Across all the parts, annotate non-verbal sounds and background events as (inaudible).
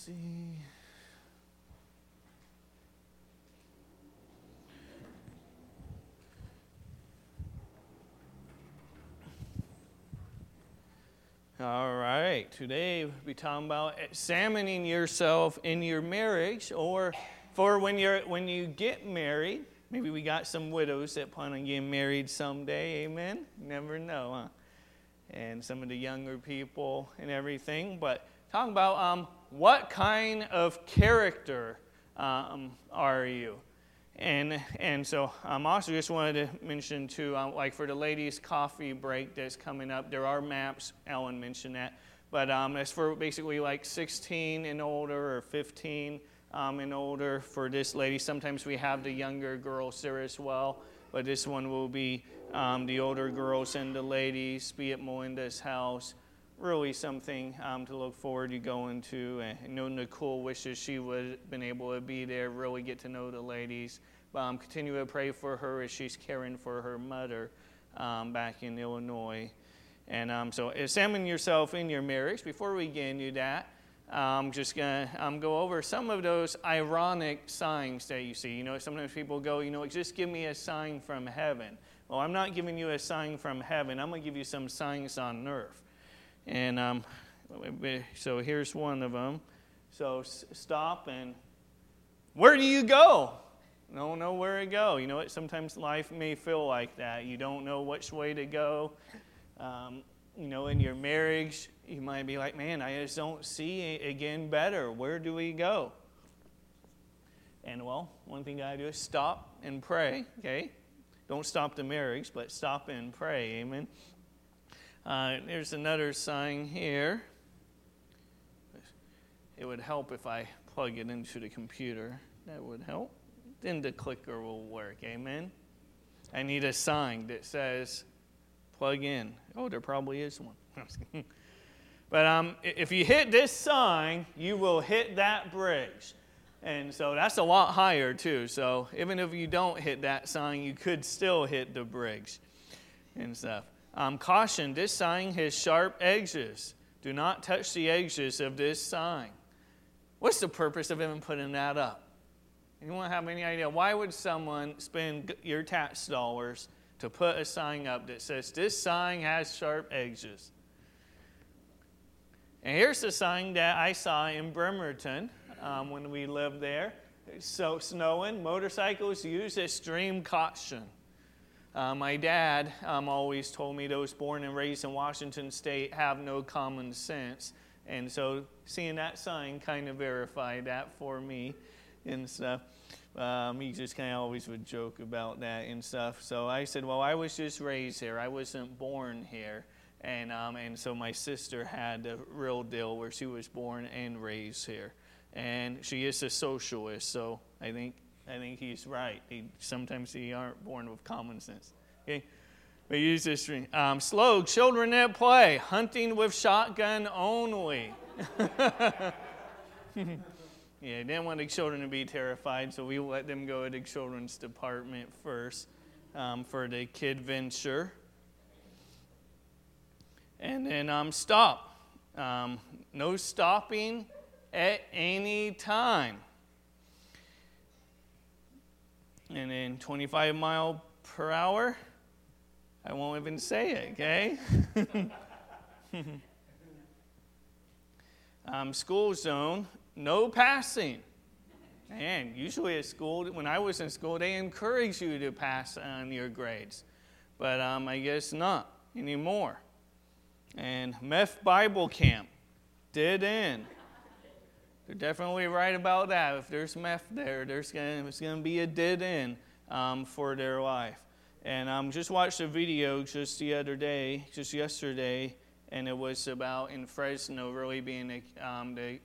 see. All right, today we'll be talking about examining yourself in your marriage or for when you're when you get married. Maybe we got some widows that plan on getting married someday, amen? Never know, huh? And some of the younger people and everything. But talking about um, what kind of character um, are you? And, and so um, also just wanted to mention too, um, like for the ladies' coffee break that's coming up, there are maps. Ellen mentioned that. But um, it's for basically like 16 and older or 15 um, and older for this lady. Sometimes we have the younger girls there as well. But this one will be um, the older girls and the ladies, be at Melinda's house. Really something um, to look forward to going to. And I know Nicole wishes she would have been able to be there, really get to know the ladies um, continue to pray for her as she's caring for her mother um, back in Illinois. And um, so examine yourself in your marriage. Before we get into that, I'm just going to um, go over some of those ironic signs that you see. You know, sometimes people go, you know, just give me a sign from heaven. Well, I'm not giving you a sign from heaven. I'm going to give you some signs on earth. And um, so here's one of them. So stop and where do you go? don't know where to go. You know what? Sometimes life may feel like that. You don't know which way to go. Um, you know, in your marriage, you might be like, man, I just don't see again better. Where do we go? And well, one thing gotta do is stop and pray, okay? Don't stop the marriage, but stop and pray, amen. Uh, there's another sign here. It would help if I plug it into the computer. That would help then the clicker will work. Amen? I need a sign that says plug in. Oh, there probably is one. (laughs) but um, if you hit this sign, you will hit that bridge. And so that's a lot higher, too. So even if you don't hit that sign, you could still hit the bridge and stuff. Um, caution this sign has sharp edges. Do not touch the edges of this sign. What's the purpose of even putting that up? Won't have any idea. Why would someone spend your tax dollars to put a sign up that says, This sign has sharp edges? And here's the sign that I saw in Bremerton um, when we lived there. So, snowing, motorcycles use extreme caution. Uh, my dad um, always told me those born and raised in Washington State have no common sense. And so, seeing that sign kind of verified that for me and stuff. Um, he just kind of always would joke about that and stuff. So I said, Well, I was just raised here, I wasn't born here. And, um, and so my sister had the real deal where she was born and raised here. And she is a socialist, so I think, I think he's right. Sometimes he aren't born with common sense. Okay? We use this. Um, slow, children at play, hunting with shotgun only. (laughs) Yeah, didn't want the children to be terrified, so we let them go to the children's department first um, for the kid venture. And then um, stop. Um, no stopping at any time. And then 25 mile per hour. I won't even say it, okay? (laughs) um, school zone no passing. And usually at school, when I was in school, they encourage you to pass on your grades. But um, I guess not anymore. And Meth Bible Camp did end. They're definitely right about that. If there's meth there, there's gonna, it's going to be a dead end um, for their life. And um, just watched a video just the other day, just yesterday, and it was about in Fresno really being um, the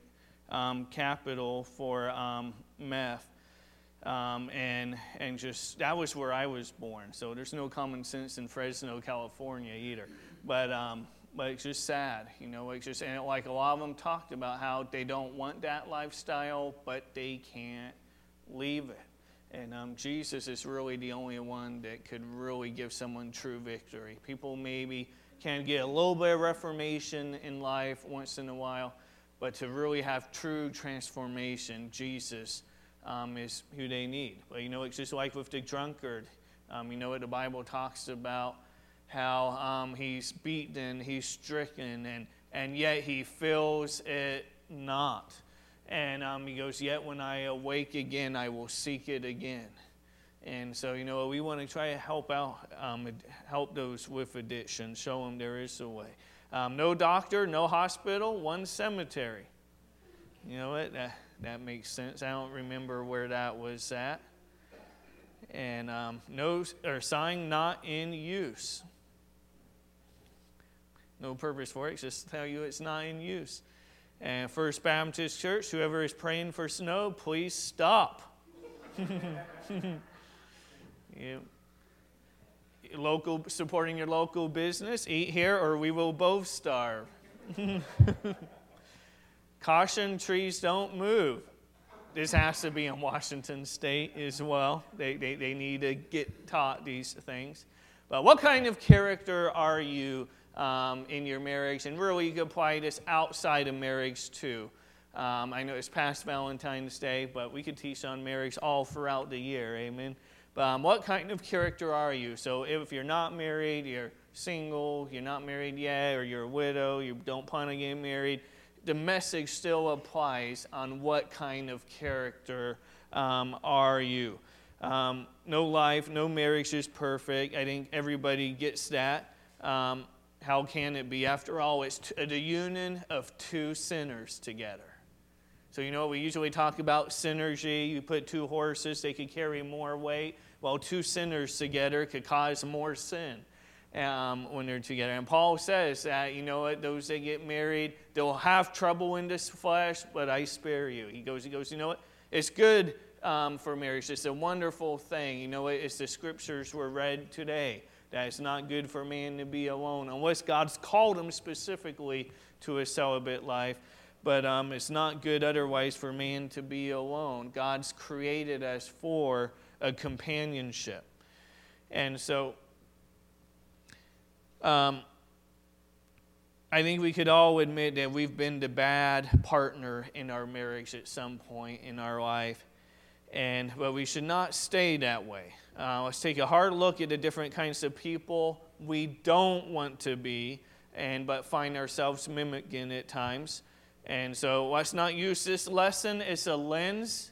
um, capital for um, meth. Um, and and just that was where I was born. So there's no common sense in Fresno, California either. But um, but it's just sad, you know. It's just and like a lot of them talked about how they don't want that lifestyle, but they can't leave it. And um, Jesus is really the only one that could really give someone true victory. People maybe can get a little bit of reformation in life once in a while, but to really have true transformation, Jesus um, is who they need. But you know, it's just like with the drunkard. Um, you know what the Bible talks about how um, he's beaten, he's stricken, and, and yet he feels it not. And um, he goes, Yet when I awake again, I will seek it again. And so, you know, we want to try to help out, um, help those with addiction, show them there is a way. Um, no doctor, no hospital, one cemetery. You know what? That, that makes sense. I don't remember where that was at. And um, no, or sign not in use. No purpose for it. It's just tell you it's not in use. And First Baptist Church, whoever is praying for snow, please stop. (laughs) you, local supporting your local business, eat here or we will both starve. (laughs) Caution trees don't move. This has to be in Washington State as well. They, they, they need to get taught these things. But what kind of character are you um, in your marriage? And really, you can apply this outside of marriage too. Um, I know it's past Valentine's Day, but we could teach on marriage all throughout the year. Amen. But um, what kind of character are you? So if you're not married, you're single, you're not married yet, or you're a widow, you don't plan on getting married, the message still applies on what kind of character um, are you. Um, no life, no marriage is perfect. I think everybody gets that. Um, how can it be? After all, it's t- the union of two sinners together. So, you know, we usually talk about synergy. You put two horses, they could carry more weight. Well, two sinners together could cause more sin um, when they're together. And Paul says that, you know what, those that get married, they'll have trouble in this flesh, but I spare you. He goes, he goes, you know what, it's good um, for marriage. It's a wonderful thing. You know it's the scriptures were read today that it's not good for man to be alone, unless God's called him specifically to a celibate life. But um, it's not good otherwise for man to be alone. God's created us for a companionship. And so um, I think we could all admit that we've been the bad partner in our marriage at some point in our life. And, but we should not stay that way. Uh, let's take a hard look at the different kinds of people we don't want to be, and but find ourselves mimicking at times. And so let's not use this lesson as a lens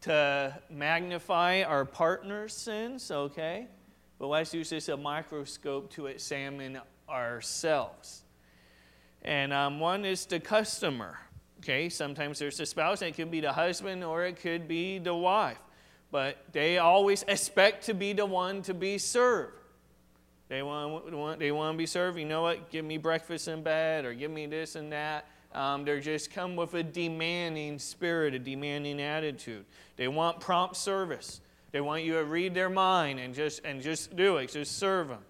to magnify our partner's sins, okay? But let's use this a microscope to examine ourselves. And um, one is the customer. Okay, sometimes there's a spouse, and it could be the husband or it could be the wife. But they always expect to be the one to be served. They want, want, they want to be served. You know what? Give me breakfast in bed or give me this and that. Um, they just come with a demanding spirit, a demanding attitude. They want prompt service. They want you to read their mind and just and just do it, just serve them.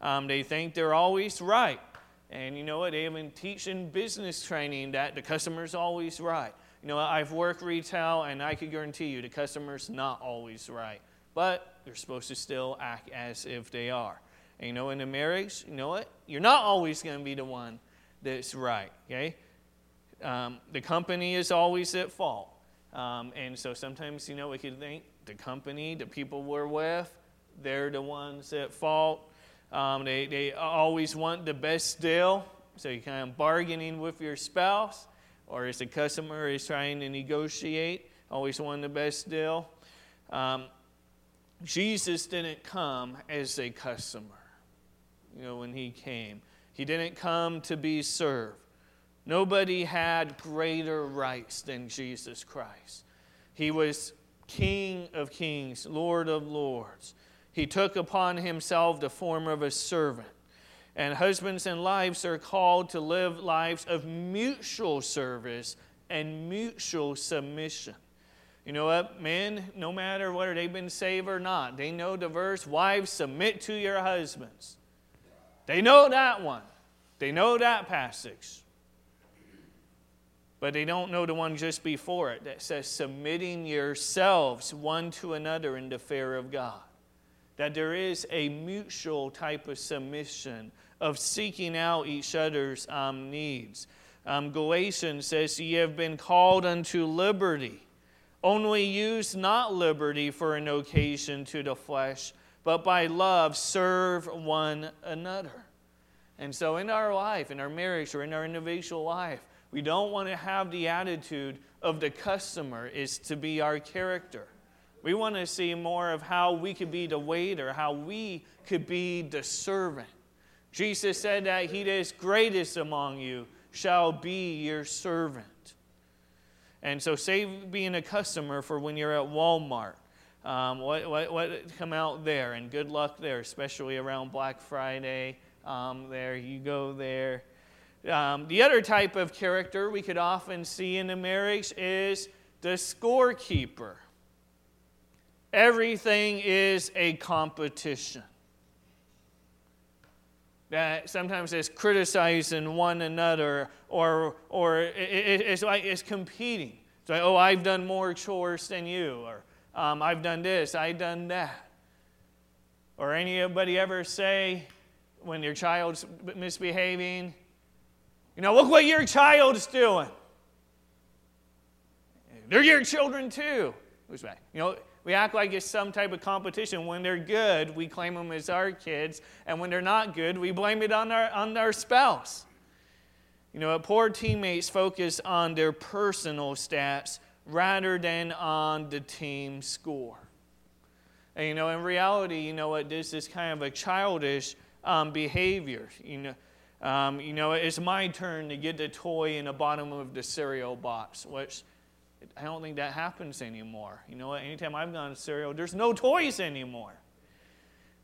Um, they think they're always right, and you know what? They even teach in business training that the customer's always right. You know, I've worked retail, and I can guarantee you the customer's not always right, but they're supposed to still act as if they are. And you know, in a marriage, you know what? You're not always going to be the one that's right. Okay um, the company is always at fault. Um, and so sometimes, you know, we could think the company, the people we're with, they're the ones at fault. Um, they, they always want the best deal. So you're kind of bargaining with your spouse, or as the customer is trying to negotiate, always want the best deal. Um, Jesus didn't come as a customer, you know, when he came. He didn't come to be served. Nobody had greater rights than Jesus Christ. He was King of kings, Lord of lords. He took upon himself the form of a servant. And husbands and wives are called to live lives of mutual service and mutual submission. You know what? Men, no matter whether they've been saved or not, they know the verse wives, submit to your husbands. They know that one, they know that passage but they don't know the one just before it that says, submitting yourselves one to another in the fear of God. That there is a mutual type of submission, of seeking out each other's um, needs. Um, Galatians says, Ye have been called unto liberty. Only use not liberty for an occasion to the flesh, but by love serve one another. And so, in our life, in our marriage, or in our individual life, we don't want to have the attitude of the customer is to be our character. We want to see more of how we could be the waiter, how we could be the servant. Jesus said that he that is greatest among you shall be your servant. And so save being a customer for when you're at Walmart. Um, what, what, what come out there and good luck there, especially around Black Friday. Um, there you go there. Um, the other type of character we could often see in a marriage is the scorekeeper. Everything is a competition. That sometimes it's criticizing one another, or, or it's like it's competing. It's like, oh, I've done more chores than you, or um, I've done this, I've done that. Or anybody ever say when your child's misbehaving, you know, look what your child's doing. They're your children too. Who's back? You know, we act like it's some type of competition. When they're good, we claim them as our kids, and when they're not good, we blame it on our, on our spouse. You know, poor teammates focus on their personal stats rather than on the team score. And, you know, in reality, you know what, this is kind of a childish um, behavior. You know, um, you know, it's my turn to get the toy in the bottom of the cereal box, which I don't think that happens anymore. You know what? Anytime I've gone to cereal, there's no toys anymore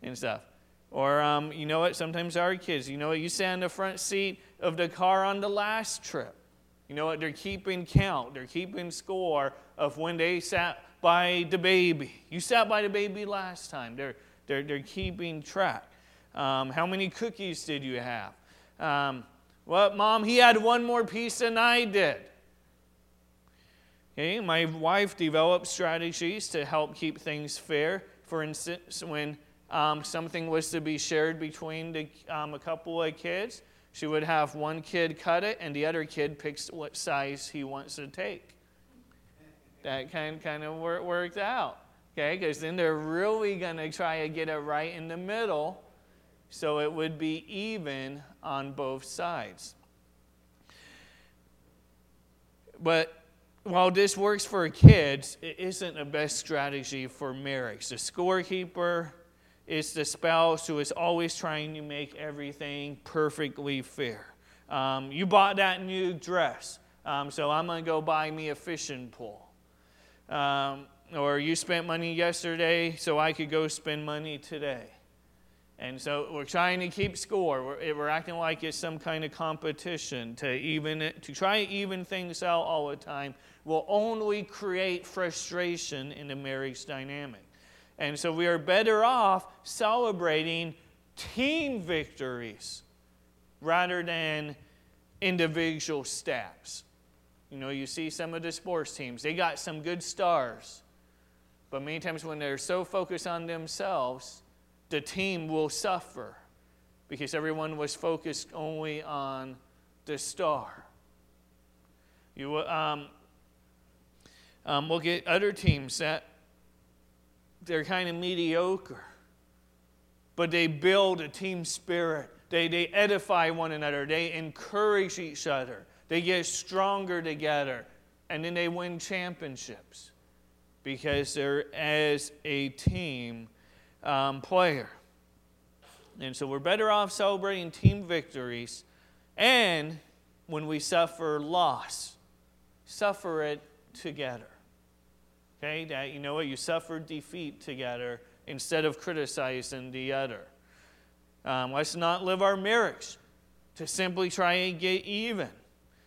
and stuff. Or, um, you know what? Sometimes our kids, you know what? You sat in the front seat of the car on the last trip. You know what? They're keeping count, they're keeping score of when they sat by the baby. You sat by the baby last time. They're, they're, they're keeping track. Um, how many cookies did you have? Um, well, mom, he had one more piece than I did. Okay, my wife developed strategies to help keep things fair. For instance, when um, something was to be shared between the, um, a couple of kids, she would have one kid cut it and the other kid picks what size he wants to take. That kind, kind of work, worked out. Okay, because then they're really going to try to get it right in the middle so it would be even on both sides. But while this works for kids, it isn't the best strategy for marriage. The scorekeeper is the spouse who is always trying to make everything perfectly fair. Um, you bought that new dress, um, so I'm going to go buy me a fishing pole. Um, or you spent money yesterday, so I could go spend money today. And so we're trying to keep score. We're, eh, we're, acting like it's some kind of competition to even eh, to try to even things out all the time will only create frustration in the marriage dynamic. And so we are better off celebrating team victories rather than individual stats. You know, you see some of the sports teams, they got some good stars. But many times when they're so focused on themselves, the team will suffer because everyone was focused only on the star. You, um, um, we'll get other teams that they're kind of mediocre, but they build a team spirit. They, they edify one another. They encourage each other. They get stronger together. And then they win championships because they're as a team um, player. And so we're better off celebrating team victories and when we suffer loss, suffer it together. Okay, that you know what, you suffer defeat together instead of criticizing the other. Um, let's not live our marriage to simply try and get even.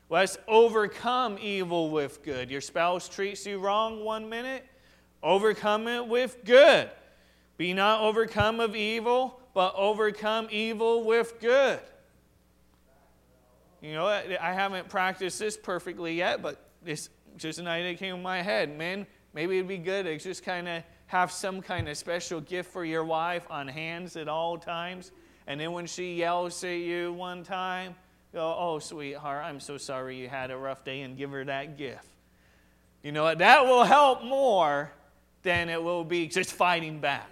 Let's overcome evil with good. Your spouse treats you wrong one minute, overcome it with good. Be not overcome of evil, but overcome evil with good. You know, I haven't practiced this perfectly yet, but this just an idea came in my head. Man, maybe it'd be good to just kind of have some kind of special gift for your wife on hands at all times. And then when she yells at you one time, go, oh, sweetheart, I'm so sorry you had a rough day, and give her that gift. You know? That will help more than it will be just fighting back.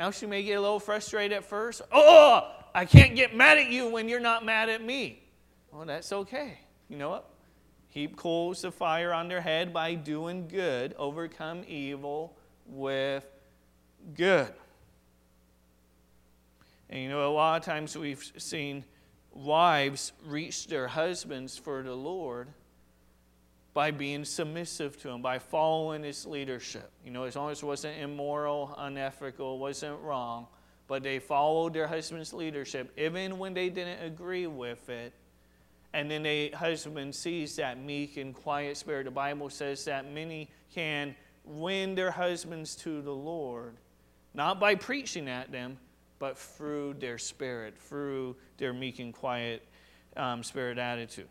Now, she may get a little frustrated at first. Oh, I can't get mad at you when you're not mad at me. Well, that's okay. You know what? Heap coals of fire on their head by doing good, overcome evil with good. And you know, a lot of times we've seen wives reach their husbands for the Lord by being submissive to him, by following his leadership. You know, as long as it wasn't immoral, unethical, wasn't wrong, but they followed their husband's leadership, even when they didn't agree with it. And then the husband sees that meek and quiet spirit. The Bible says that many can win their husbands to the Lord, not by preaching at them, but through their spirit, through their meek and quiet um, spirit attitude.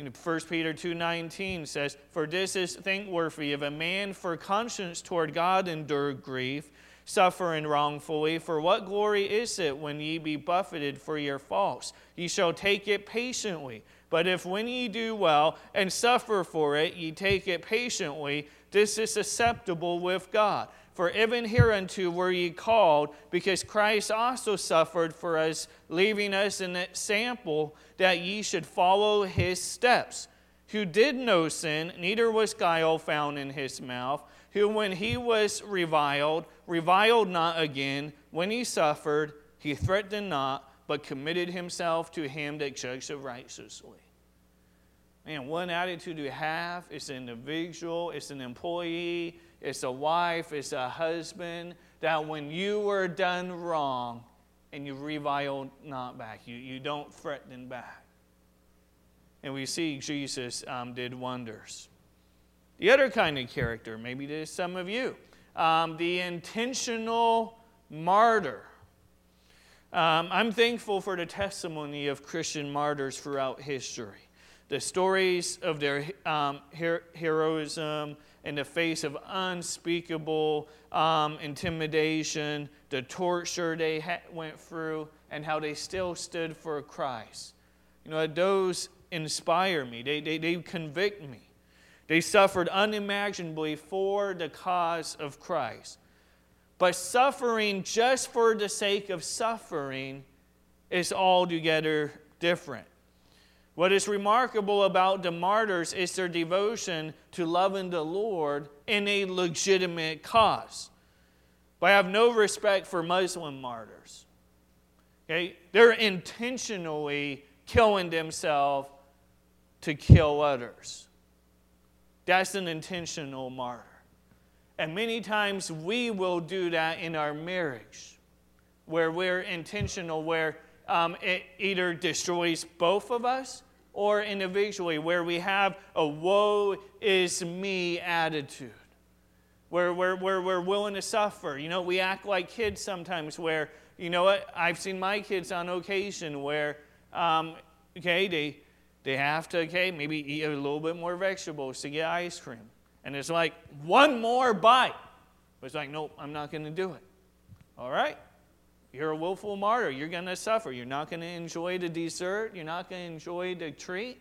You know, 1 Peter 2.19 says, For this is thankworthy if a man for conscience toward God endure grief, suffering wrongfully. For what glory is it when ye be buffeted for your faults? Ye shall take it patiently. But if when ye do well and suffer for it, ye take it patiently, this is acceptable with God. For even hereunto were ye called, because Christ also suffered for us, leaving us an example that ye should follow his steps, who did no sin, neither was guile found in his mouth, who when he was reviled, reviled not again, when he suffered, he threatened not, but committed himself to him that judged righteously. Man, one attitude you have is an individual, it's an employee, it's a wife, it's a husband, that when you were done wrong and you revile not back, you, you don't threaten back. And we see Jesus um, did wonders. The other kind of character, maybe to some of you, um, the intentional martyr. Um, I'm thankful for the testimony of Christian martyrs throughout history. The stories of their um, her- heroism in the face of unspeakable um, intimidation, the torture they ha- went through, and how they still stood for Christ. You know, those inspire me, they, they, they convict me. They suffered unimaginably for the cause of Christ. But suffering just for the sake of suffering is altogether different. What is remarkable about the martyrs is their devotion to loving the Lord in a legitimate cause. But I have no respect for Muslim martyrs. Okay? They're intentionally killing themselves to kill others. That's an intentional martyr. And many times we will do that in our marriage, where we're intentional, where um, it either destroys both of us or individually, where we have a woe is me attitude, where, where, where we're willing to suffer. You know, we act like kids sometimes, where, you know what, I've seen my kids on occasion where, um, okay, they, they have to, okay, maybe eat a little bit more vegetables to get ice cream. And it's like, one more bite. But it's like, nope, I'm not going to do it. All right? You're a willful martyr. You're going to suffer. You're not going to enjoy the dessert. You're not going to enjoy the treat.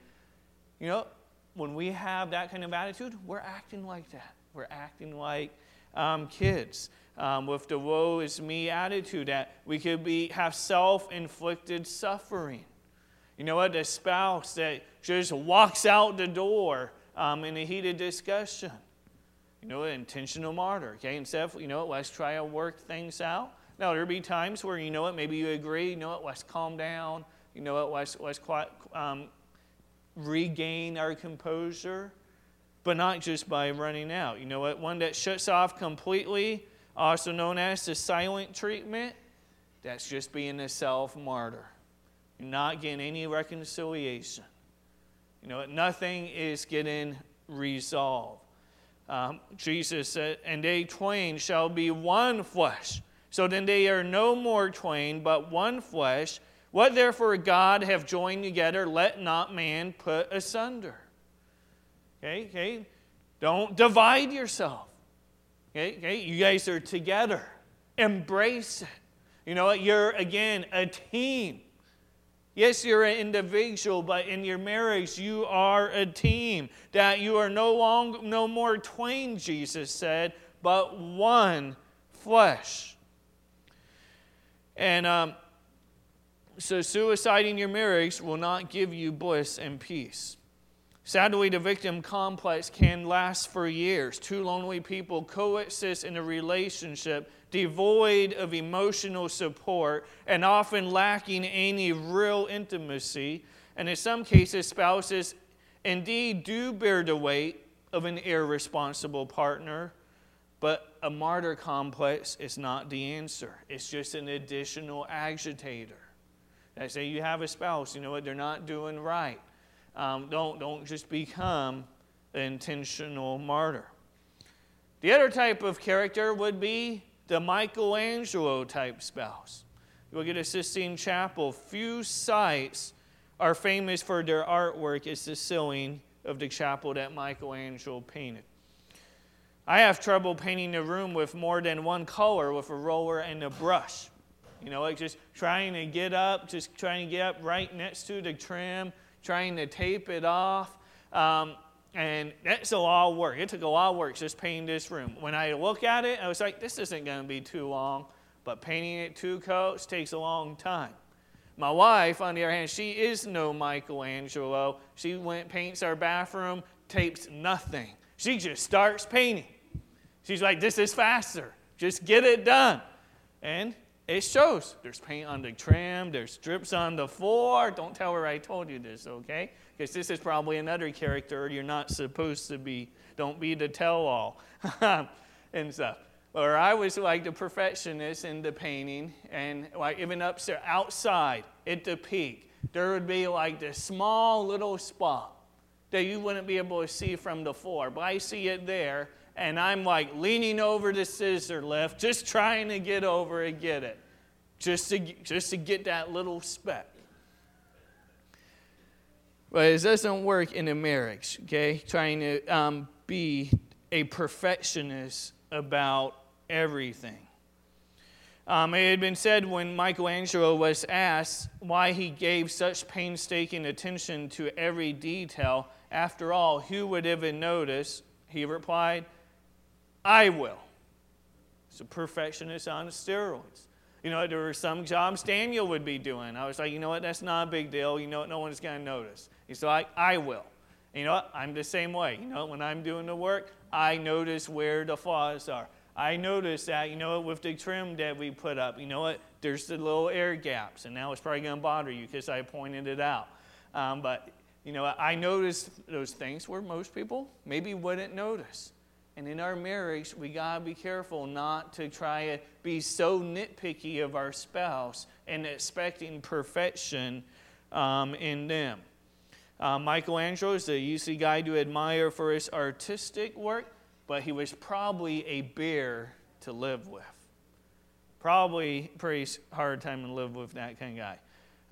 You know, when we have that kind of attitude, we're acting like that. We're acting like um, kids um, with the woe is me attitude that we could be have self inflicted suffering. You know what? The spouse that just walks out the door um, in a heated discussion. You know, intentional martyr. Okay, instead of, you know, let's try to work things out. Now, there'll be times where, you know what, maybe you agree, you know what, let's calm down. You know what, let's, let's um, regain our composure, but not just by running out. You know what, one that shuts off completely, also known as the silent treatment, that's just being a self martyr You're not getting any reconciliation. You know, what? nothing is getting resolved. Um, Jesus said, And they twain shall be one flesh. So then they are no more twain, but one flesh. What therefore God have joined together, let not man put asunder. Okay, okay. Don't divide yourself. Okay, okay. You guys are together. Embrace it. You know what? You're again a team. Yes, you're an individual, but in your marriage, you are a team. That you are no longer, no more twain, Jesus said, but one flesh. And um, so, suicide in your marriage will not give you bliss and peace. Sadly, the victim complex can last for years. Two lonely people coexist in a relationship devoid of emotional support and often lacking any real intimacy. And in some cases, spouses indeed do bear the weight of an irresponsible partner, but a martyr complex is not the answer. It's just an additional agitator. I say you have a spouse, you know what, they're not doing right. Um, don't, don't just become an intentional martyr. The other type of character would be the Michelangelo type spouse. You look at a Sistine Chapel, few sites are famous for their artwork. It's the ceiling of the chapel that Michelangelo painted. I have trouble painting a room with more than one color with a roller and a brush. You know, like just trying to get up, just trying to get up right next to the trim, trying to tape it off. Um, and that's a lot of work. It took a lot of work just painting this room. When I look at it, I was like, this isn't going to be too long. But painting it two coats takes a long time. My wife, on the other hand, she is no Michelangelo. She went, paints our bathroom, tapes nothing. She just starts painting. She's like, this is faster. Just get it done. And it shows. There's paint on the trim, there's strips on the floor. Don't tell her I told you this, okay? Because this is probably another character you're not supposed to be. Don't be the tell all (laughs) and stuff. Or I was like the perfectionist in the painting, and like even upstairs, outside at the peak, there would be like this small little spot that you wouldn't be able to see from the floor. But I see it there, and I'm like leaning over the scissor lift, just trying to get over and get it, just to, just to get that little speck. But it doesn't work in a marriage, okay? Trying to um, be a perfectionist about everything. Um, it had been said when Michelangelo was asked why he gave such painstaking attention to every detail, after all, who would even notice? He replied, I will. It's a perfectionist on steroids. You know, there were some jobs Daniel would be doing. I was like, you know what, that's not a big deal. You know what, no one's going to notice. He's like, I will. And you know what, I'm the same way. You know, when I'm doing the work, I notice where the flaws are. I notice that, you know, with the trim that we put up, you know what, there's the little air gaps, and now it's probably going to bother you because I pointed it out. Um, but, you know, I notice those things where most people maybe wouldn't notice. And in our marriage, we got to be careful not to try to be so nitpicky of our spouse and expecting perfection um, in them. Uh, Michelangelo is the easy guy to admire for his artistic work, but he was probably a bear to live with. Probably pretty hard time to live with that kind of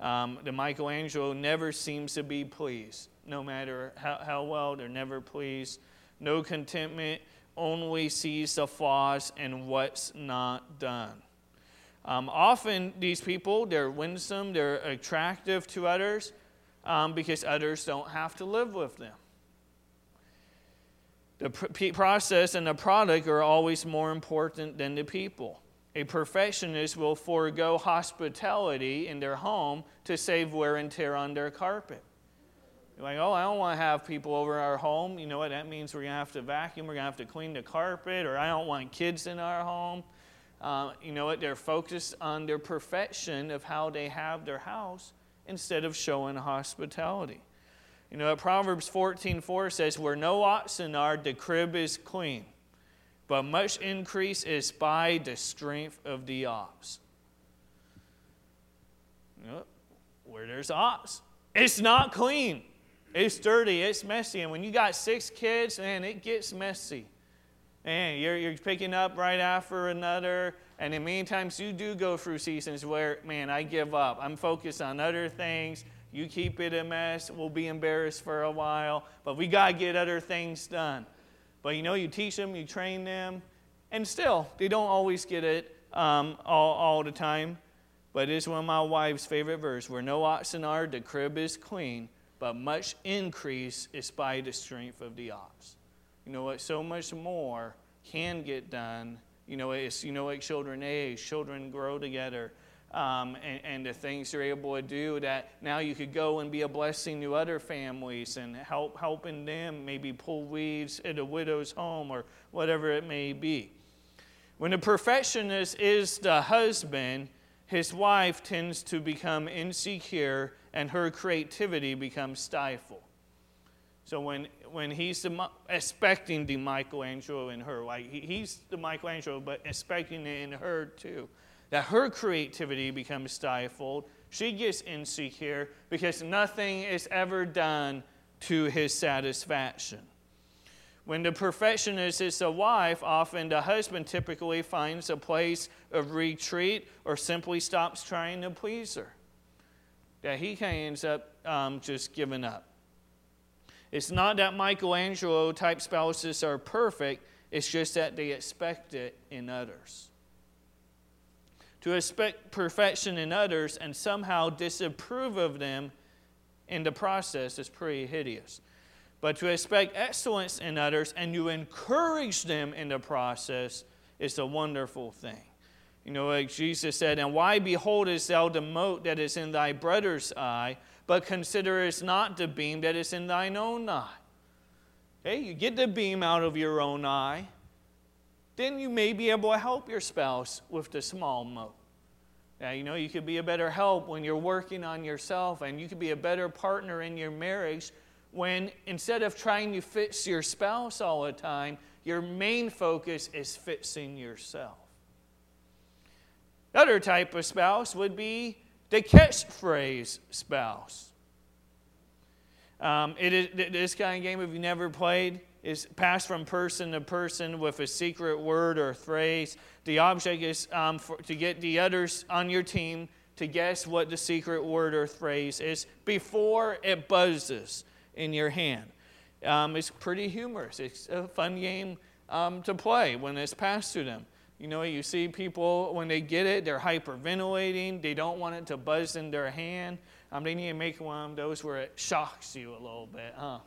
guy. Um, the Michelangelo never seems to be pleased, no matter how, how well, they're never pleased. No contentment only sees the flaws and what's not done. Um, often, these people, they're winsome, they're attractive to others um, because others don't have to live with them. The pr- process and the product are always more important than the people. A perfectionist will forego hospitality in their home to save wear and tear on their carpet. Like, oh, I don't want to have people over our home. You know what? That means we're going to have to vacuum, we're going to have to clean the carpet, or I don't want kids in our home. Uh, you know what? They're focused on their perfection of how they have their house instead of showing hospitality. You know, Proverbs 14 4 says, Where no oxen are, the crib is clean, but much increase is by the strength of the ox. You know, where there's ox, it's not clean. It's dirty, it's messy. And when you got six kids, man, it gets messy. And you're, you're picking up right after another. And in many times, you do go through seasons where, man, I give up. I'm focused on other things. You keep it a mess. We'll be embarrassed for a while. But we got to get other things done. But you know, you teach them, you train them. And still, they don't always get it um, all, all the time. But it's one of my wife's favorite verses where no oxen are, the crib is clean, but much increase is by the strength of the ox. You know what? So much more can get done. You know, it's, you know, like children age, children grow together. Um, and, and, the things you're able to do that now you could go and be a blessing to other families and help helping them maybe pull weeds at a widow's home or whatever it may be. When the perfectionist is the husband, his wife tends to become insecure and her creativity becomes stifled. So when, when he's the, expecting the Michelangelo in her, like he's the Michelangelo, but expecting it in her too, that her creativity becomes stifled. She gets insecure because nothing is ever done to his satisfaction. When the perfectionist is a wife, often the husband typically finds a place of retreat or simply stops trying to please her. That he kind of ends up um, just giving up. It's not that Michelangelo type spouses are perfect, it's just that they expect it in others. To expect perfection in others and somehow disapprove of them in the process is pretty hideous. But to expect excellence in others and you encourage them in the process is a wonderful thing. You know, like Jesus said, And why beholdest thou the mote that is in thy brother's eye, but considerest not the beam that is in thine own eye. Okay, you get the beam out of your own eye, then you may be able to help your spouse with the small mote. Now, you know, you could be a better help when you're working on yourself, and you could be a better partner in your marriage when instead of trying to fix your spouse all the time, your main focus is fixing yourself. The other type of spouse would be the catchphrase spouse. Um, it is, this kind of game, if you never played, is passed from person to person with a secret word or phrase. The object is um, for, to get the others on your team to guess what the secret word or phrase is before it buzzes in your hand. Um, it's pretty humorous. It's a fun game um, to play when it's passed to them. You know, you see people, when they get it, they're hyperventilating. They don't want it to buzz in their hand. Um, they need to make one of those where it shocks you a little bit, huh?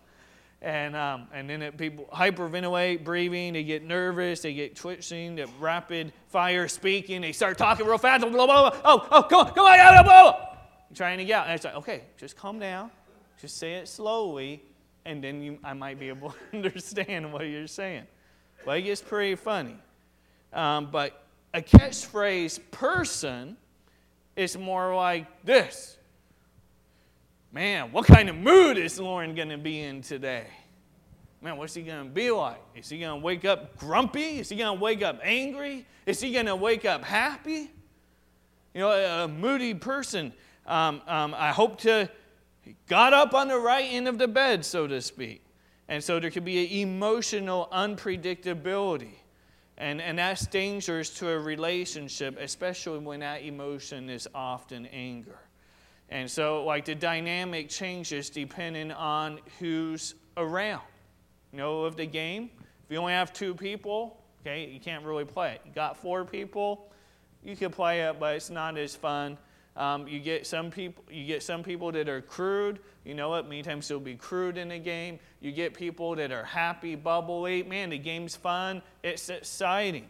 And, um, and then it, people hyperventilate, breathing, they get nervous, they get twitching, the rapid fire speaking, they start talking real fast, blah, blah, blah. Oh, oh, come on, come on, blah, blah, blah. Trying to get out. And it's like, okay, just calm down, just say it slowly, and then you, I might be able (laughs) to understand what you're saying. But it gets pretty funny. Um, but a catchphrase person is more like this Man, what kind of mood is Lauren going to be in today? Man, what's he going to be like? Is he going to wake up grumpy? Is he going to wake up angry? Is he going to wake up happy? You know, a, moody person, um, um, I hope to, got up on the right end of the bed, so to speak. And so there could be an emotional unpredictability. And, and that's dangerous to a relationship, especially when that emotion is often anger. And so, like, the dynamic changes depending on who's around. You know, of the game, if you only have two people, okay, you can't really play it. You got four people, you can play it, but it's not as fun. Um, you get some people. You get some people that are crude. You know what? Many times they'll be crude in a game. You get people that are happy, bubbly. Man, the game's fun. It's exciting.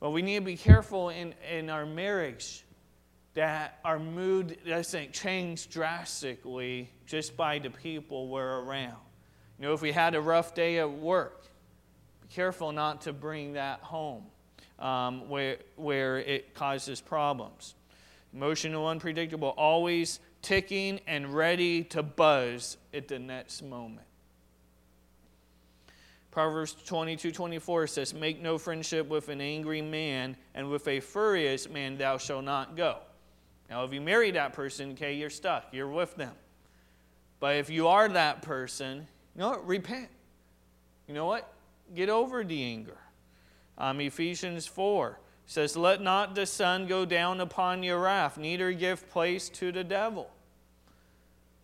But we need to be careful in, in our marriage that our mood doesn't change drastically just by the people we're around. You know, if we had a rough day at work, be careful not to bring that home um, where, where it causes problems. Emotional, unpredictable, always ticking and ready to buzz at the next moment. Proverbs 22 24 says, Make no friendship with an angry man, and with a furious man thou shalt not go. Now, if you marry that person, okay, you're stuck, you're with them. But if you are that person, you know what? Repent. You know what? Get over the anger. Um, Ephesians 4 says, Let not the sun go down upon your wrath, neither give place to the devil.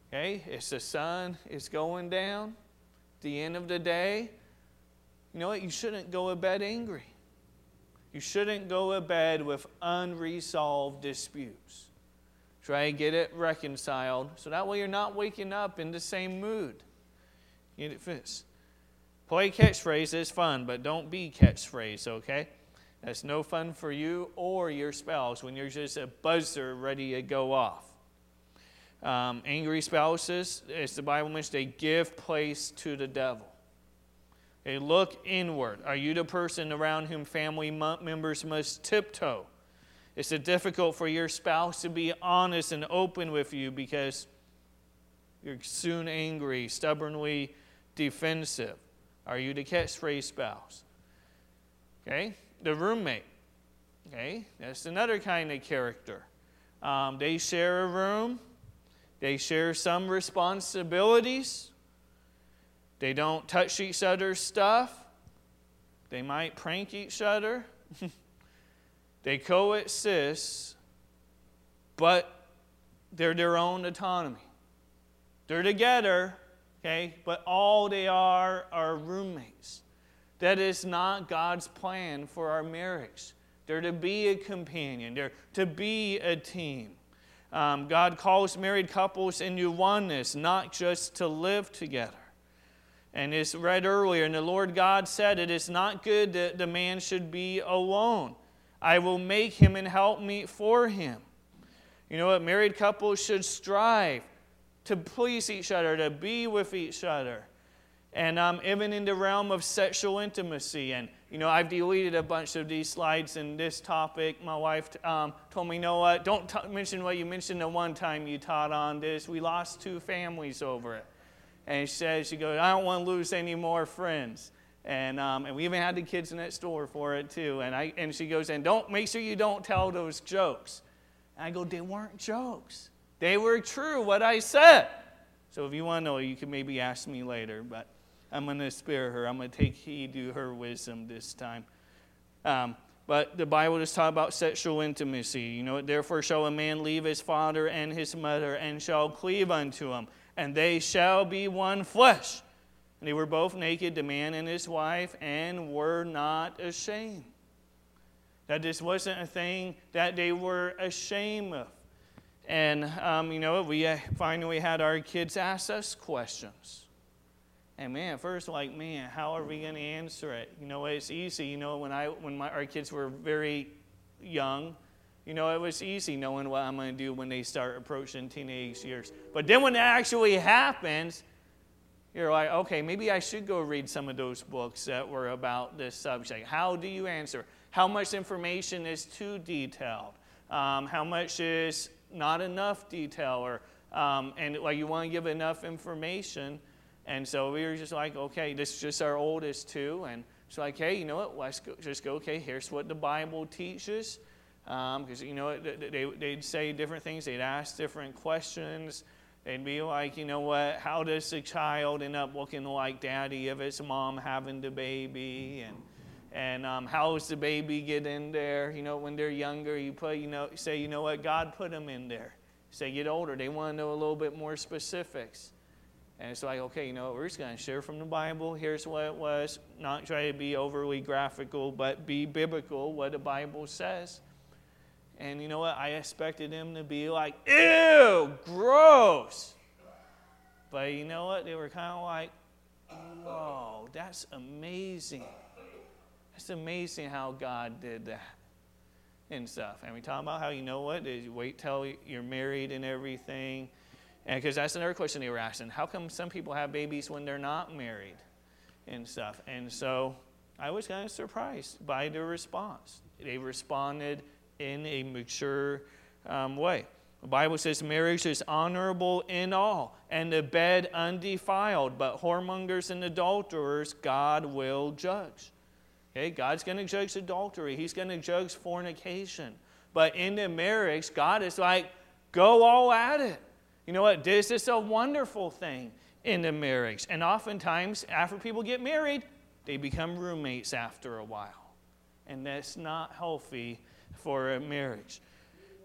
Okay, if the sun is going down, the end of the day, you know what? You shouldn't go to bed angry. You shouldn't go to bed with unresolved disputes. Try and get it reconciled so that way you're not waking up in the same mood. Get it fixed. Play catchphrase is fun, but don't be catchphrase, okay? That's no fun for you or your spouse when you're just a buzzer ready to go off. Um, angry spouses, as the Bible mentions, they give place to the devil. They look inward. Are you the person around whom family members must tiptoe? Is it difficult for your spouse to be honest and open with you because you're soon angry, stubbornly defensive? Are you the catchphrase spouse? Okay, the roommate. Okay, that's another kind of character. Um, they share a room, they share some responsibilities, they don't touch each other's stuff, they might prank each other, (laughs) they coexist, but they're their own autonomy. They're together, okay, but all they are are roommates. That is not God's plan for our marriage. They're to be a companion, they're to be a team. Um, God calls married couples into oneness, not just to live together. And it's read earlier, and the Lord God said, It is not good that the man should be alone. I will make him and help me for him. You know what? Married couples should strive to please each other, to be with each other and um, even in the realm of sexual intimacy. And, you know, I've deleted a bunch of these slides in this topic. My wife um, told me, what, don't t- mention what you mentioned the one time you taught on this. We lost two families over it. And she said, she goes, I don't want to lose any more friends. And, um, and we even had the kids next door for it too. And, I, and she goes, and don't make sure you don't tell those jokes. And I go, they weren't jokes. They were true, what I said. So if you want to know, you can maybe ask me later. But I'm going to spare her. I'm going to take heed to her wisdom this time. Um, but the Bible just talks about sexual intimacy. You know, therefore shall a man leave his father and his mother and shall cleave unto him, and they shall be one flesh. And they were both naked, the man and his wife, and were not ashamed. That this wasn't a thing that they were ashamed of. And, um, you know, we uh, finally had our kids ask us questions. And man, first like, man, how are we going to answer it? You know, it's easy. You know, when I when my, our kids were very young, you know, it was easy knowing what I'm going to do when they start approaching teenage years. But then when it actually happens, you're like, okay, maybe I should go read some of those books that were about this subject. How do you answer? How much information is too detailed? Um, how much is not enough detail? Or um, and like you want to give enough information and so we were just like, okay, this is just our oldest too. And it's like, hey, you know what? Let's go, just go, okay, here's what the Bible teaches. Because, um, you know, they, they'd say different things, they'd ask different questions. They'd be like, you know what? How does the child end up looking like daddy if it's mom having the baby? And, and um, how does the baby get in there? You know, when they're younger, you put, you know, say, you know what? God put them in there. Say, get older, they want to know a little bit more specifics. And it's like, okay, you know, we're just going to share from the Bible. Here's what it was. Not try to be overly graphical, but be biblical, what the Bible says. And you know what? I expected them to be like, ew, gross. But you know what? They were kind of like, whoa, that's amazing. It's amazing how God did that and stuff. And we talk about how, you know what? You wait till you're married and everything and because that's another question they were asking. How come some people have babies when they're not married and stuff? And so I was kind of surprised by their response. They responded in a mature um, way. The Bible says marriage is honorable in all, and the bed undefiled, but whoremongers and adulterers God will judge. Okay, God's going to judge adultery, He's going to judge fornication. But in the marriage, God is like, go all at it. You know what? This is a wonderful thing in the marriage. And oftentimes, after people get married, they become roommates after a while. And that's not healthy for a marriage.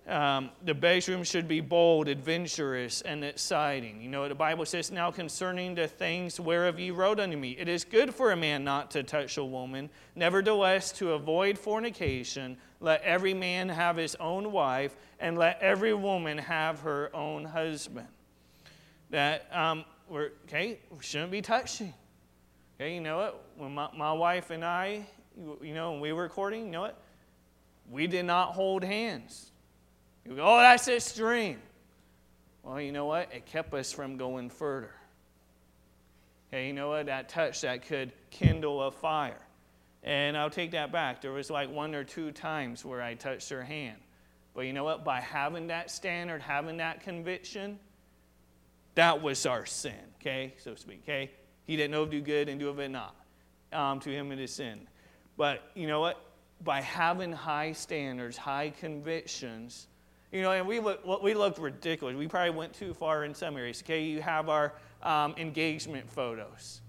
um, the bedroom should be bold, adventurous, and exciting. You know the Bible says now concerning the things whereof ye wrote unto me. It is good for a man not to touch a woman. Nevertheless, to avoid fornication, let every man have his own wife, and let every woman have her own husband. That, um, we're, okay, we shouldn't be touching. Okay, you know what? When my, my wife and I, you know, when we were recording, you know what? We did not hold hands. You go, oh, that's extreme. Well, you know what? It kept us from going further. Okay, you know what? That touch that could kindle a fire. And I'll take that back. There was like one or two times where I touched her hand. But you know what? By having that standard, having that conviction, that was our sin, okay, so to speak, okay? He didn't know do good and do of it not. Um, to him it is sin. But you know what? By having high standards, high convictions, you know, and we look, we looked ridiculous. We probably went too far in some areas. Okay, you have our um, engagement photos.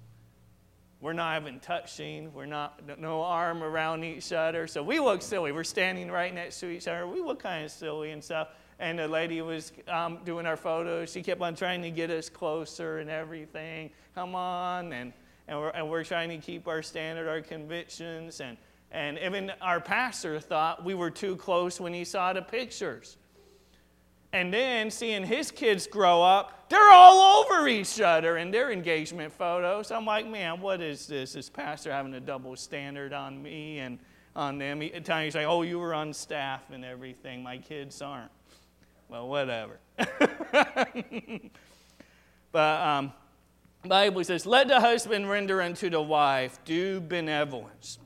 We're not even touching. We're not no arm around each other. So we look silly. We're standing right next to each other. We look kind of silly and stuff. And the lady was um, doing our photos. She kept on trying to get us closer and everything. Come on, and and we're, and we're trying to keep our standard, our convictions, and and even our pastor thought we were too close when he saw the pictures. And then seeing his kids grow up, they're all over each other in their engagement photos. I'm like, man, what is this? This pastor having a double standard on me and on them. At times he's like, oh, you were on staff and everything. My kids aren't. Well, whatever. (laughs) but um, Bible says, let the husband render unto the wife due benevolence.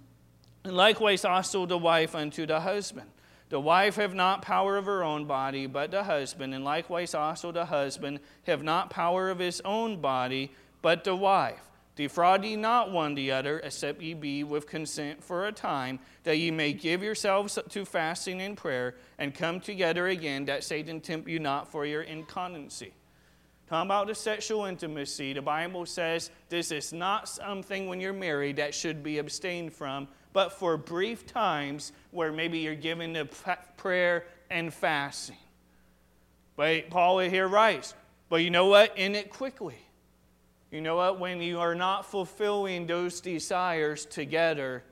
And likewise also the wife unto the husband. The wife have not power of her own body, but the husband, and likewise also the husband have not power of his own body, but the wife. Defraud ye not one the other, except ye be with consent for a time, that ye may give yourselves to fasting and prayer, and come together again, that Satan tempt you not for your incontinency. Talking about the sexual intimacy, the Bible says this is not something when you're married that should be abstained from, but for brief times where maybe you're given to prayer and fasting. But Paul here writes, but you know what? In it quickly. You know what? When you are not fulfilling those desires together,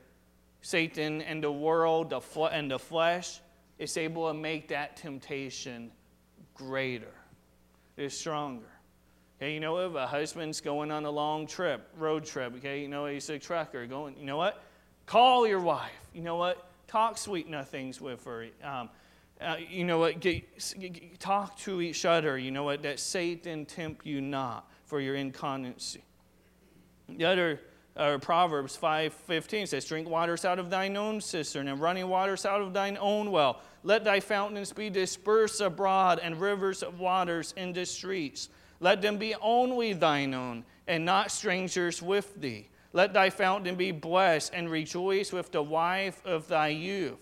Satan and the world and the flesh is able to make that temptation greater, it's stronger. Okay, you know, if a husband's going on a long trip, road trip, okay, you know, he's a trucker going, you know what? Call your wife. You know what? Talk sweet nothings with her. Um, uh, you know what? Get, get, talk to each other. You know what? That Satan tempt you not for your incontinency. The other uh, Proverbs 5:15 says, "Drink waters out of thine own cistern, and running waters out of thine own well. Let thy fountains be dispersed abroad, and rivers of waters in the streets. Let them be only thine own, and not strangers with thee." Let thy fountain be blessed, and rejoice with the wife of thy youth.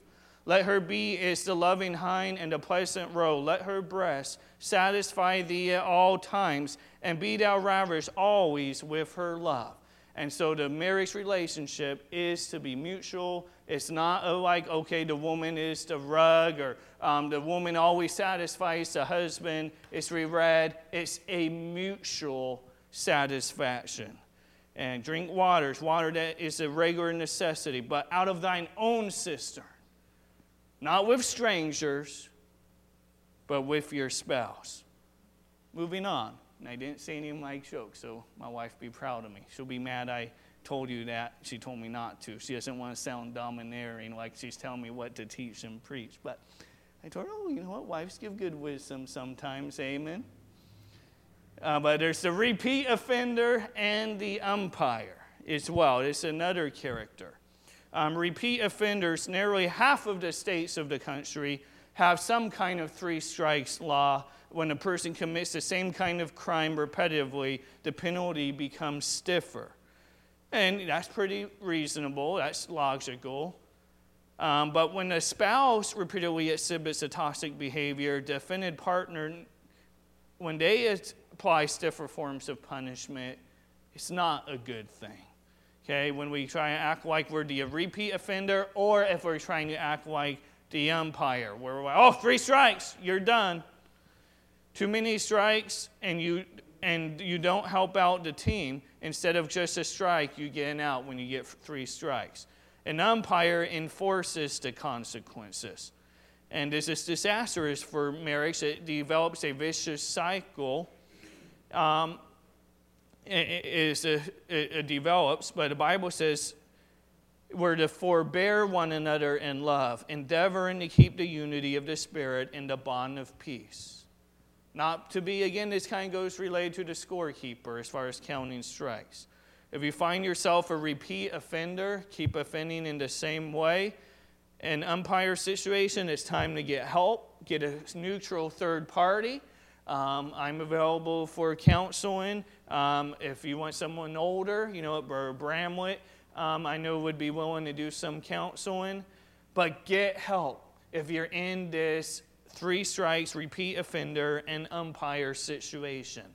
Let her be as the loving hind and the pleasant roe. Let her breast satisfy thee at all times, and be thou ravished always with her love. And so the marriage relationship is to be mutual. It's not like, okay, the woman is the rug or um, the woman always satisfies the husband. It's reread. It's a mutual satisfaction and drink waters, water that is a regular necessity, but out of thine own cistern, not with strangers, but with your spouse. Moving on. And I didn't say any of my jokes, so my wife be proud of me. She'll be mad I told you that. She told me not to. She doesn't want to sound domineering like she's telling me what to teach and preach. But I told her, oh, you know what? Wives give good wisdom sometimes. Amen. Uh, but there's the repeat offender and the umpire as well. It's another character. Um, repeat offenders, nearly half of the states of the country have some kind of three strikes law. When a person commits the same kind of crime repetitively, the penalty becomes stiffer. And that's pretty reasonable, that's logical. Um, but when a spouse repeatedly exhibits a toxic behavior, the offended partner, when they apply stiffer forms of punishment, it's not a good thing. Okay, when we try and act like we're the repeat offender, or if we're trying to act like the umpire, where we're, like, oh, three strikes, you're done. Too many strikes, and you and you don't help out the team. Instead of just a strike, you get an out when you get three strikes. An umpire enforces the consequences. And this is disastrous for marriage. It develops a vicious cycle. Um, it, it, it, it develops, but the Bible says we're to forbear one another in love, endeavoring to keep the unity of the Spirit in the bond of peace. Not to be, again, this kind of goes related to the scorekeeper as far as counting strikes. If you find yourself a repeat offender, keep offending in the same way, an umpire situation, it's time to get help, get a neutral third party. Um, I'm available for counseling. Um, if you want someone older, you know, Bramlett, um, I know would be willing to do some counseling. But get help if you're in this three strikes, repeat offender, and umpire situation.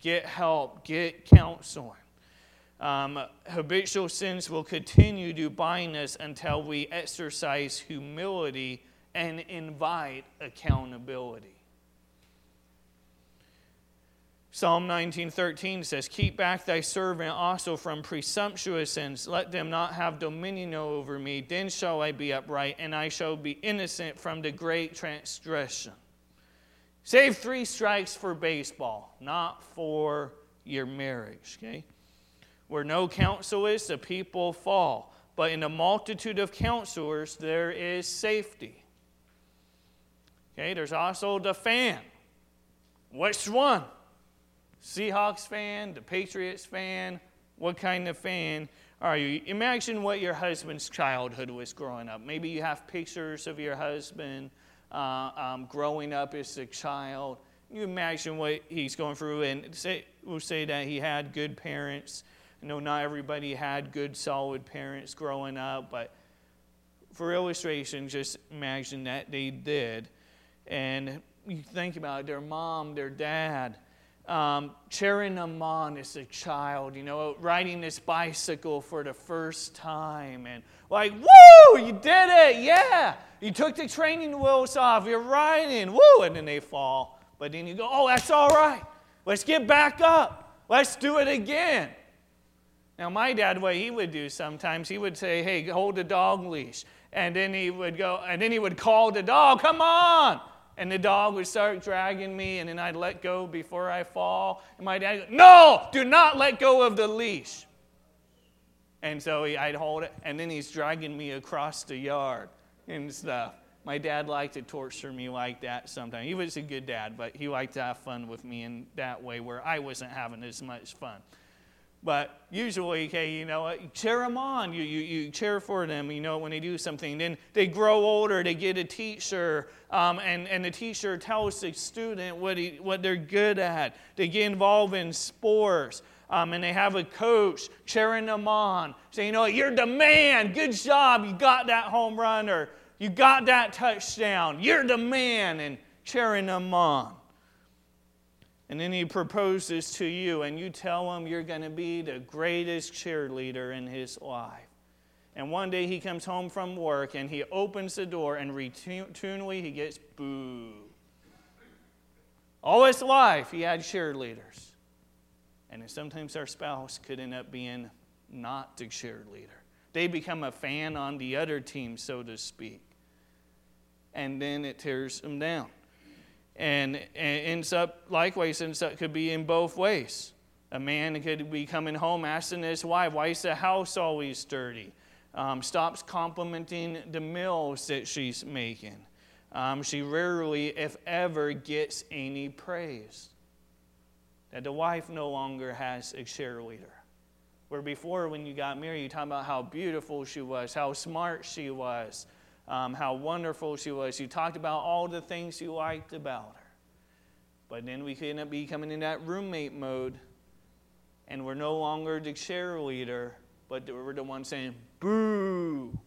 Get help, get counseling. Um, habitual sins will continue to bind us until we exercise humility and invite accountability. Psalm 19:13 says, "Keep back thy servant also from presumptuous sins; let them not have dominion over me. Then shall I be upright, and I shall be innocent from the great transgression." Save three strikes for baseball, not for your marriage. Okay, where no counsel is, the people fall. But in a multitude of counselors, there is safety. Okay, there's also the fan. Which one? Seahawks fan, the Patriots fan? What kind of fan are you? Imagine what your husband's childhood was growing up. Maybe you have pictures of your husband uh, um, growing up as a child. You imagine what he's going through, and say, we'll say that he had good parents. I know not everybody had good, solid parents growing up, but for illustration, just imagine that they did. And you think about it, their mom, their dad, um, cheering on as a child, you know, riding this bicycle for the first time and like, woo, you did it, yeah. You took the training wheels off, you're riding, woo, and then they fall. But then you go, oh, that's all right. Let's get back up. Let's do it again. Now, my dad, what he would do sometimes, he would say, hey, hold the dog leash. And then he would go, and then he would call the dog, come on and the dog would start dragging me, and then I'd let go before I fall. And my dad No, do not let go of the leash. And so he, I'd hold it, and then he's dragging me across the yard and stuff. My dad liked to torture me like that sometimes. He was a good dad, but he liked to have fun with me in that way where I wasn't having as much fun. But usually, okay, you know, cheer them on. You, you, you cheer for them, you know, when they do something. Then they grow older, they get a teacher, um, and, and the teacher tells the student what, he, what they're good at. They get involved in sports, um, and they have a coach cheering them on, saying, you know, you're the man, good job, you got that home run, or you got that touchdown, you're the man, and cheering them on. And then he proposes to you, and you tell him you're going to be the greatest cheerleader in his life. And one day he comes home from work and he opens the door, and routinely he gets boo. All his life he had cheerleaders. And sometimes our spouse could end up being not the cheerleader. They become a fan on the other team, so to speak. And then it tears them down and, and ends up likewise ends up, could be in both ways. A man could be coming home asking his wife, "Why is the house always dirty?" Um, stops complimenting the meals that she's making. Um, she rarely, if ever, gets any praise. That the wife no longer has a cheerleader. Where before, when you got married, you talked about how beautiful she was, how smart she was, um, how wonderful she was. You talked about all the things you liked about her. But then we end up becoming in that roommate mode, and we're no longer the cheerleader, but we're the one saying, boo.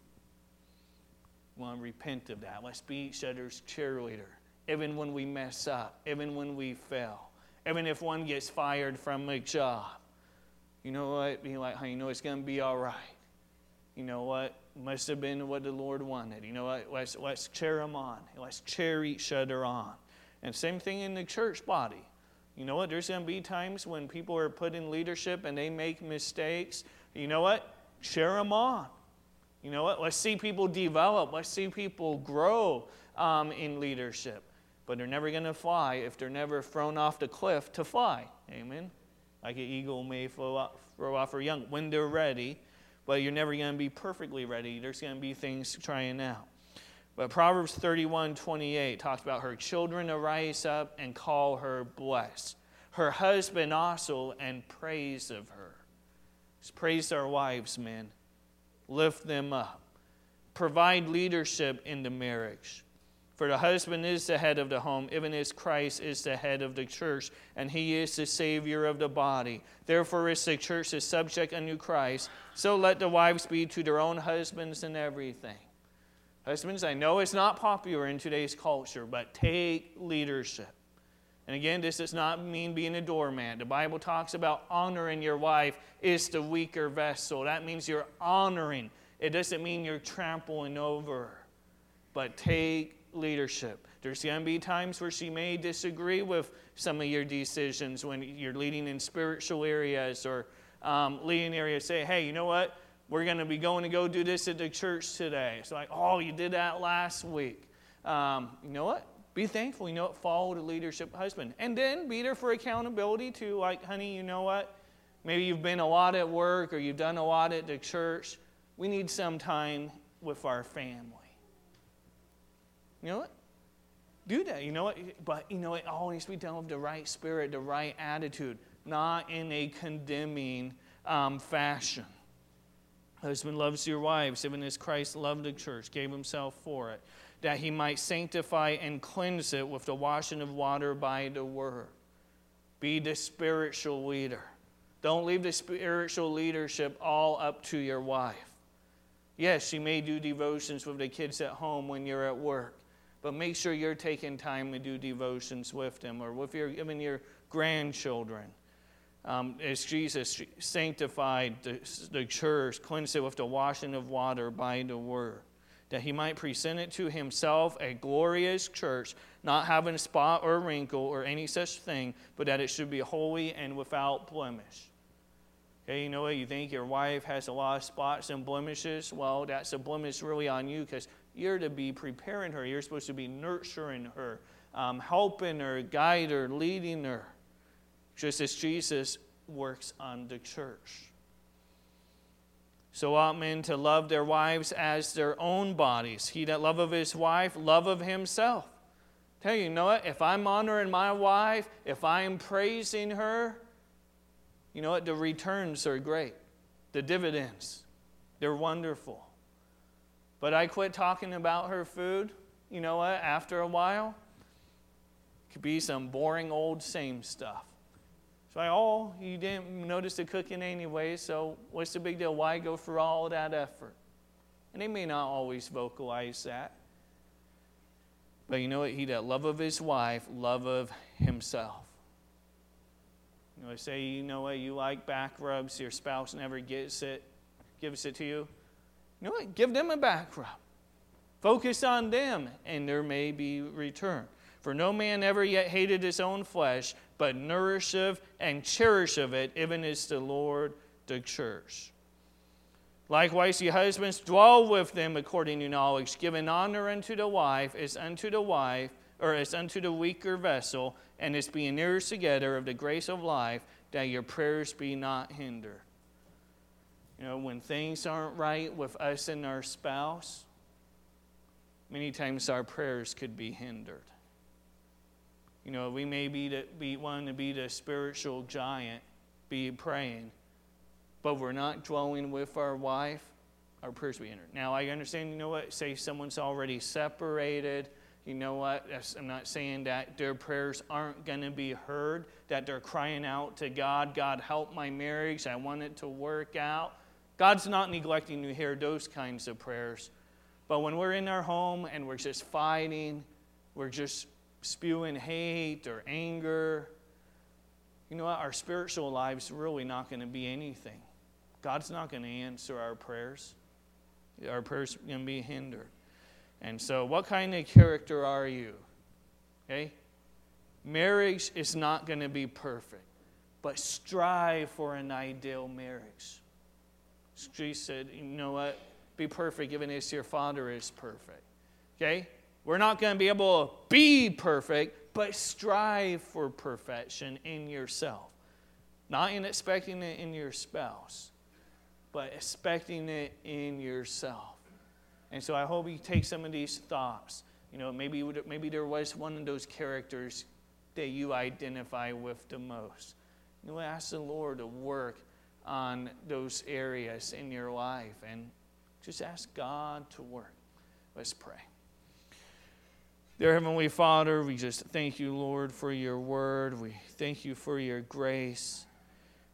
We want to repent of that. Let's be each other's cheerleader, even when we mess up, even when we fail, even if one gets fired from a job. You know what? Be like, hey, you know it's going to be all right. You know what? Must have been what the Lord wanted. You know what? Let's, let's cheer them on. Let's cheer each other on. And same thing in the church body. You know what? There's going to be times when people are put in leadership and they make mistakes. You know what? Cheer them on. You know what? Let's see people develop. Let's see people grow um, in leadership. But they're never going to fly if they're never thrown off the cliff to fly. Amen. Like an eagle may throw off, throw off her young when they're ready, but you're never going to be perfectly ready. There's going to be things trying out. But Proverbs 31 28 talks about her children arise up and call her blessed. Her husband also and praise of her. Praise our wives, men. Lift them up. Provide leadership in the marriage. For the husband is the head of the home, even as Christ is the head of the church, and he is the Savior of the body. Therefore, as the church is subject unto Christ, so let the wives be to their own husbands in everything. Husbands, I know it's not popular in today's culture, but take leadership. And again, this does not mean being a doormat. The Bible talks about honoring your wife is the weaker vessel. That means you're honoring. It doesn't mean you're trampling over. But take leadership. There's going to be times where she may disagree with some of your decisions when you're leading in spiritual areas or um, leading areas. Say, hey, you know what? We're going to be going to go do this at the church today. It's like, oh, you did that last week. Um, you know what? Be thankful. You know what? Follow the leadership husband. And then be there for accountability too. Like, honey, you know what? Maybe you've been a lot at work or you've done a lot at the church. We need some time with our family. You know what? Do that. You know what? But you know, it to be done with the right spirit, the right attitude, not in a condemning um, fashion. Husband loves your wives, even as Christ loved the church, gave himself for it, that he might sanctify and cleanse it with the washing of water by the word. Be the spiritual leader. Don't leave the spiritual leadership all up to your wife. Yes, she may do devotions with the kids at home when you're at work but make sure you're taking time to do devotions with them or with your, even your grandchildren. Um, as Jesus sanctified the, the church, cleansed it with the washing of water by the word, that he might present it to himself a glorious church, not having a spot or wrinkle or any such thing, but that it should be holy and without blemish. Okay, you know what? You think your wife has a lot of spots and blemishes? Well, that's a blemish really on you because you're to be preparing her. You're supposed to be nurturing her, um, helping her, guiding her, leading her, just as Jesus works on the church. So ought men to love their wives as their own bodies. He that loveth his wife, love of himself. Tell you, you know what? If I'm honoring my wife, if I am praising her, you know what? The returns are great. The dividends, they're wonderful. But I quit talking about her food, you know what, after a while. It could be some boring old same stuff. So I, oh, you didn't notice the cooking anyway, so what's the big deal? Why go for all that effort? And they may not always vocalize that. But you know what? He that love of his wife, love of himself. You know, say, you know what, you like back rubs, your spouse never gets it, gives it to you. Know what? Give them a back rub. Focus on them, and there may be return. For no man ever yet hated his own flesh, but nourisheth and cherisheth it, even as the Lord the church. Likewise, ye husbands, dwell with them according to knowledge, giving honor unto the wife as unto the wife, or as unto the weaker vessel, and as being heirs together of the grace of life, that your prayers be not hindered. You know, when things aren't right with us and our spouse, many times our prayers could be hindered. You know, we may be, to, be wanting to be the spiritual giant, be praying, but we're not dwelling with our wife, our prayers be hindered. Now, I understand, you know what? Say someone's already separated. You know what? I'm not saying that their prayers aren't going to be heard, that they're crying out to God, God, help my marriage. I want it to work out. God's not neglecting to hear those kinds of prayers. But when we're in our home and we're just fighting, we're just spewing hate or anger, you know what? Our spiritual life's really not going to be anything. God's not going to answer our prayers. Our prayers are going to be hindered. And so, what kind of character are you? Okay? Marriage is not going to be perfect, but strive for an ideal marriage. Jesus said, You know what? Be perfect, even as your Father is perfect. Okay? We're not going to be able to be perfect, but strive for perfection in yourself. Not in expecting it in your spouse, but expecting it in yourself. And so I hope you take some of these thoughts. You know, maybe, maybe there was one of those characters that you identify with the most. You know, ask the Lord to work on those areas in your life and just ask God to work. Let's pray. Dear Heavenly Father, we just thank you, Lord, for your word. We thank you for your grace.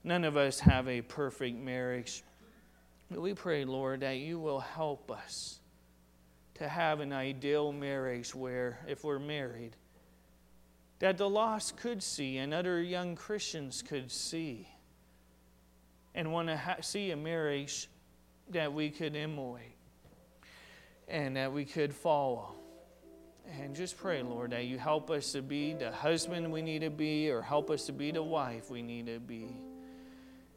None of us have a perfect marriage. But we pray, Lord, that you will help us to have an ideal marriage where, if we're married, that the lost could see and other young Christians could see and want to ha- see a marriage that we could emulate and that we could follow. And just pray, Lord, that you help us to be the husband we need to be or help us to be the wife we need to be.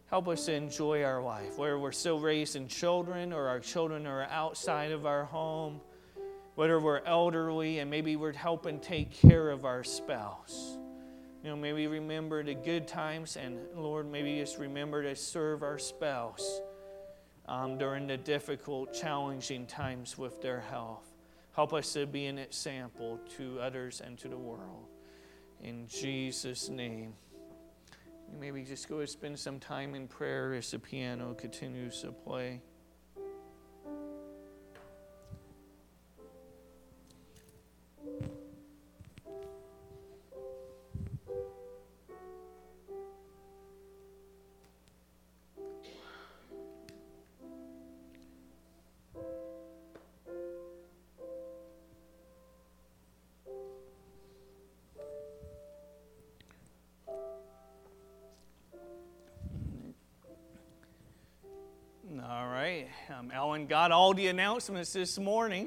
Help us to enjoy our life, whether we're still raising children or our children are outside of our home, whether we're elderly and maybe we're helping take care of our spouse. You know, maybe remember the good times and, Lord, maybe just remember to serve our spouse um, during the difficult, challenging times with their health. Help us to be an example to others and to the world. In Jesus' name. Maybe just go and spend some time in prayer as the piano continues to play. All right. Um, Ellen got all the announcements this morning.